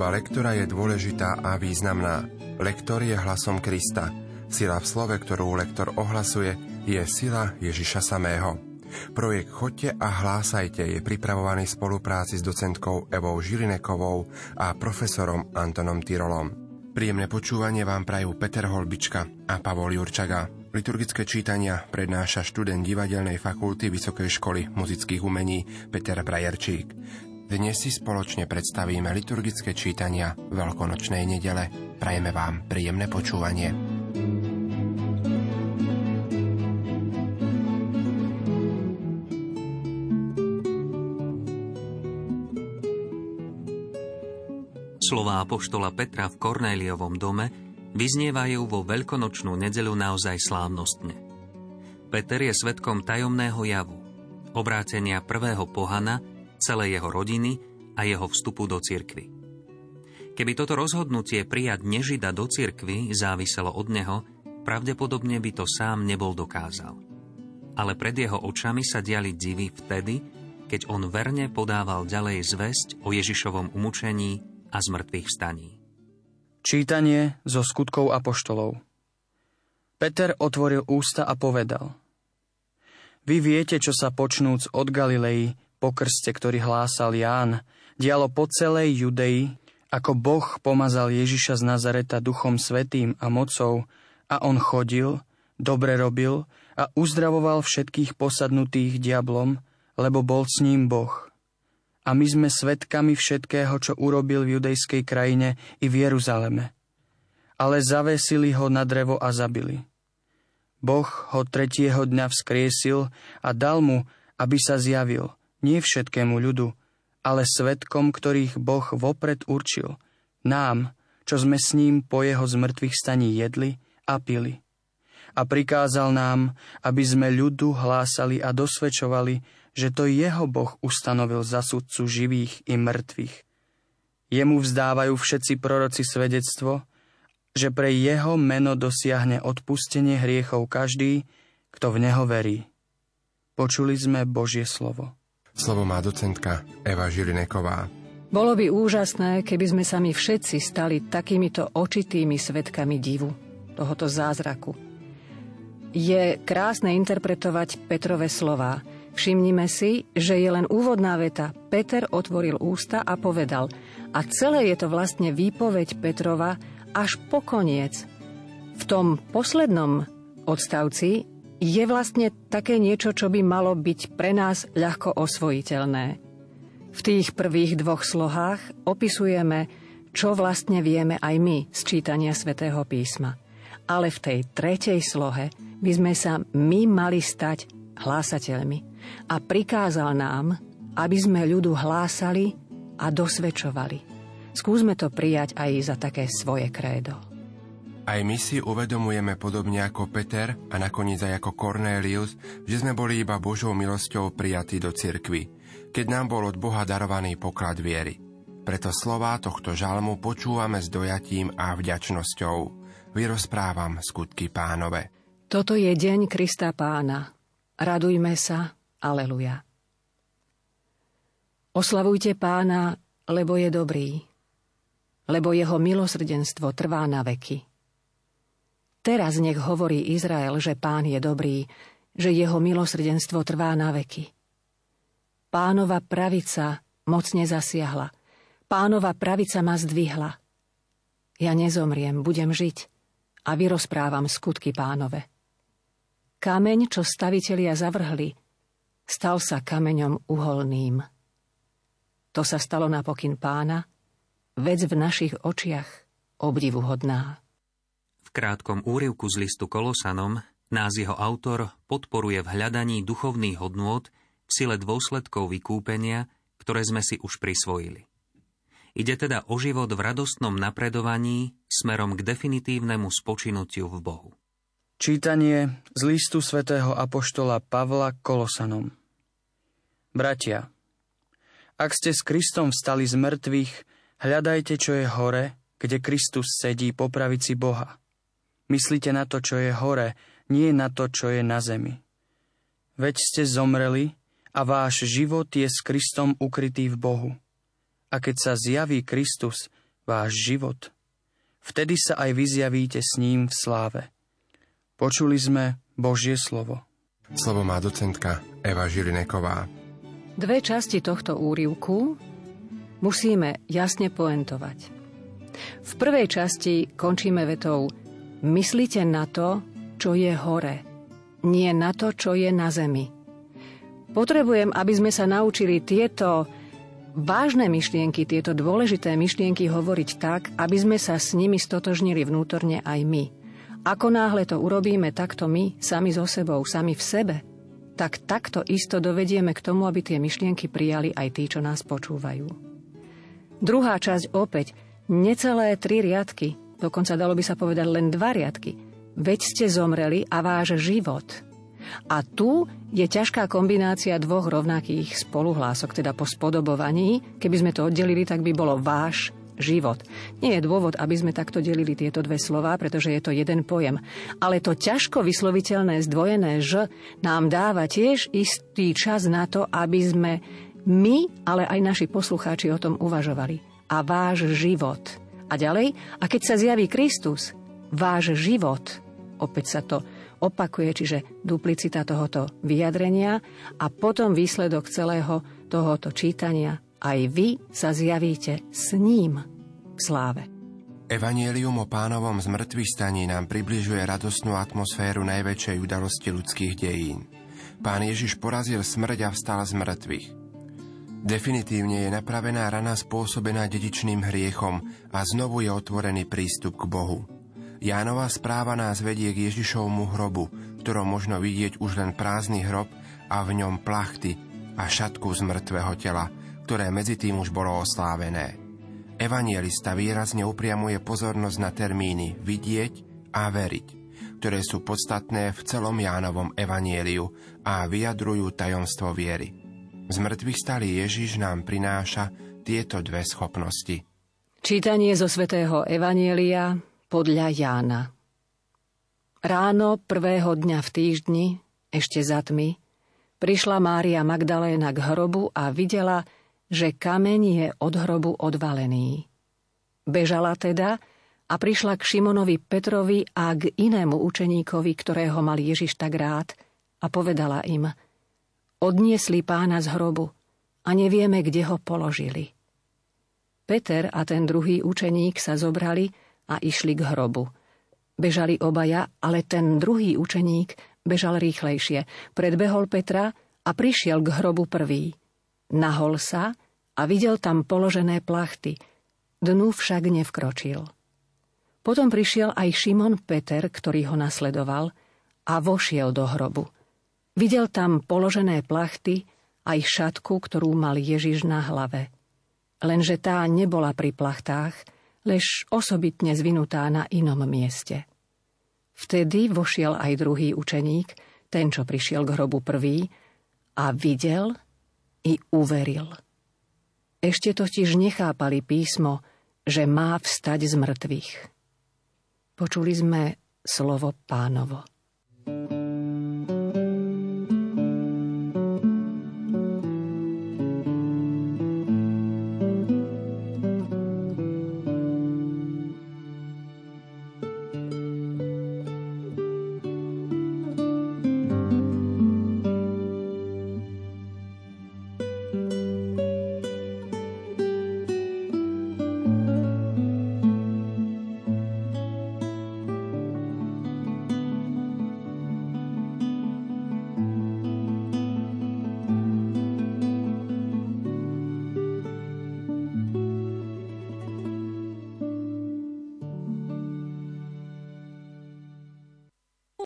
Služba lektora je dôležitá a významná. Lektor je hlasom Krista. Sila v slove, ktorú lektor ohlasuje, je sila Ježiša samého. Projekt Chodte a hlásajte je pripravovaný v spolupráci s docentkou Evou Žilinekovou a profesorom Antonom Tyrolom. Príjemné počúvanie vám prajú Peter Holbička a Pavol Jurčaga. Liturgické čítania prednáša študent Divadelnej fakulty Vysokej školy muzických umení Peter Brajerčík. Dnes si spoločne predstavíme liturgické čítania Veľkonočnej nedele. Prajeme vám príjemné počúvanie. Slová apoštola Petra v Kornéliovom dome vyznievajú vo veľkonočnú nedelu naozaj slávnostne. Peter je svetkom tajomného javu, obrátenia prvého pohana celej jeho rodiny a jeho vstupu do cirkvy. Keby toto rozhodnutie prijať nežida do cirkvy záviselo od neho, pravdepodobne by to sám nebol dokázal. Ale pred jeho očami sa diali divy vtedy, keď on verne podával ďalej zväzť o Ježišovom umúčení a zmrtvých vstaní. Čítanie zo skutkov apoštolov Peter otvoril ústa a povedal Vy viete, čo sa počnúc od Galilei po krste, ktorý hlásal Ján, dialo po celej Judei, ako Boh pomazal Ježiša z Nazareta duchom svetým a mocou a on chodil, dobre robil a uzdravoval všetkých posadnutých diablom, lebo bol s ním Boh. A my sme svetkami všetkého, čo urobil v judejskej krajine i v Jeruzaleme. Ale zavesili ho na drevo a zabili. Boh ho tretieho dňa vzkriesil a dal mu, aby sa zjavil – nie všetkému ľudu, ale svetkom, ktorých Boh vopred určil, nám, čo sme s ním po jeho zmrtvých staní jedli a pili. A prikázal nám, aby sme ľudu hlásali a dosvedčovali, že to jeho Boh ustanovil za sudcu živých i mŕtvych. Jemu vzdávajú všetci proroci svedectvo, že pre jeho meno dosiahne odpustenie hriechov každý, kto v neho verí. Počuli sme Božie slovo. Slovo má docentka Eva Žilineková. Bolo by úžasné, keby sme sa my všetci stali takýmito očitými svetkami divu, tohoto zázraku. Je krásne interpretovať Petrové slová. Všimnime si, že je len úvodná veta. Peter otvoril ústa a povedal. A celé je to vlastne výpoveď Petrova až po koniec. V tom poslednom odstavci je vlastne také niečo, čo by malo byť pre nás ľahko osvojiteľné. V tých prvých dvoch slohách opisujeme, čo vlastne vieme aj my z čítania svätého písma. Ale v tej tretej slohe by sme sa my mali stať hlásateľmi a prikázal nám, aby sme ľudu hlásali a dosvedčovali. Skúsme to prijať aj za také svoje krédo. Aj my si uvedomujeme podobne ako Peter a nakoniec aj ako Cornelius, že sme boli iba Božou milosťou prijatí do cirkvy, keď nám bol od Boha darovaný poklad viery. Preto slová tohto žalmu počúvame s dojatím a vďačnosťou. Vyrozprávam skutky pánove. Toto je deň Krista pána. Radujme sa. Aleluja. Oslavujte pána, lebo je dobrý, lebo jeho milosrdenstvo trvá na veky. Teraz nech hovorí Izrael, že pán je dobrý, že jeho milosrdenstvo trvá na veky. Pánova pravica mocne zasiahla. Pánova pravica ma zdvihla. Ja nezomriem, budem žiť a vyrozprávam skutky pánove. Kameň, čo stavitelia zavrhli, stal sa kameňom uholným. To sa stalo na pokyn pána, vec v našich očiach obdivuhodná. V krátkom úrivku z listu Kolosanom nás jeho autor podporuje v hľadaní duchovných hodnôt v sile dôsledkov vykúpenia, ktoré sme si už prisvojili. Ide teda o život v radostnom napredovaní smerom k definitívnemu spočinutiu v Bohu. Čítanie z listu svätého Apoštola Pavla Kolosanom Bratia, ak ste s Kristom vstali z mŕtvych, hľadajte, čo je hore, kde Kristus sedí po pravici Boha. Myslíte na to, čo je hore, nie na to, čo je na zemi. Veď ste zomreli a váš život je s Kristom ukrytý v Bohu. a keď sa zjaví Kristus, váš život, vtedy sa aj vy zjavíte s ním v sláve. Počuli sme Božie slovo. Slovo má docentka Eva Žilineková. Dve časti tohto úrivku musíme jasne poentovať. V prvej časti končíme vetou Myslíte na to, čo je hore, nie na to, čo je na zemi. Potrebujem, aby sme sa naučili tieto vážne myšlienky, tieto dôležité myšlienky hovoriť tak, aby sme sa s nimi stotožnili vnútorne aj my. Ako náhle to urobíme takto my, sami so sebou, sami v sebe, tak takto isto dovedieme k tomu, aby tie myšlienky prijali aj tí, čo nás počúvajú. Druhá časť opäť, necelé tri riadky, dokonca dalo by sa povedať len dva riadky. Veď ste zomreli a váš život. A tu je ťažká kombinácia dvoch rovnakých spoluhlások, teda po spodobovaní. Keby sme to oddelili, tak by bolo váš život. Nie je dôvod, aby sme takto delili tieto dve slová, pretože je to jeden pojem. Ale to ťažko vysloviteľné zdvojené ž nám dáva tiež istý čas na to, aby sme my, ale aj naši poslucháči o tom uvažovali. A váš život – a ďalej, a keď sa zjaví Kristus, váš život, opäť sa to opakuje, čiže duplicita tohoto vyjadrenia a potom výsledok celého tohoto čítania, aj vy sa zjavíte s ním v sláve. Evangelium o pánovom zmrtvých staní nám približuje radostnú atmosféru najväčšej udalosti ľudských dejín. Pán Ježiš porazil smrť a vstal z mŕtvych. Definitívne je napravená rana spôsobená dedičným hriechom a znovu je otvorený prístup k Bohu. Jánova správa nás vedie k Ježišovmu hrobu, ktorom možno vidieť už len prázdny hrob a v ňom plachty a šatku z mŕtvého tela, ktoré medzi tým už bolo oslávené. Evanielista výrazne upriamuje pozornosť na termíny vidieť a veriť, ktoré sú podstatné v celom Jánovom evanieliu a vyjadrujú tajomstvo viery. Z mŕtvych stály Ježiš nám prináša tieto dve schopnosti. Čítanie zo svätého Evanielia podľa Jána. Ráno prvého dňa v týždni, ešte za tmy, prišla Mária Magdaléna k hrobu a videla, že kameň je od hrobu odvalený. Bežala teda a prišla k Šimonovi Petrovi a k inému učeníkovi, ktorého mal Ježiš tak rád, a povedala im – Odniesli pána z hrobu a nevieme, kde ho položili. Peter a ten druhý učeník sa zobrali a išli k hrobu. Bežali obaja, ale ten druhý učeník bežal rýchlejšie. Predbehol Petra a prišiel k hrobu prvý. Nahol sa a videl tam položené plachty. Dnu však nevkročil. Potom prišiel aj Šimon Peter, ktorý ho nasledoval, a vošiel do hrobu – Videl tam položené plachty aj šatku, ktorú mal Ježiš na hlave. Lenže tá nebola pri plachtách, lež osobitne zvinutá na inom mieste. Vtedy vošiel aj druhý učeník, ten, čo prišiel k hrobu prvý, a videl i uveril. Ešte totiž nechápali písmo, že má vstať z mŕtvych. Počuli sme slovo pánovo.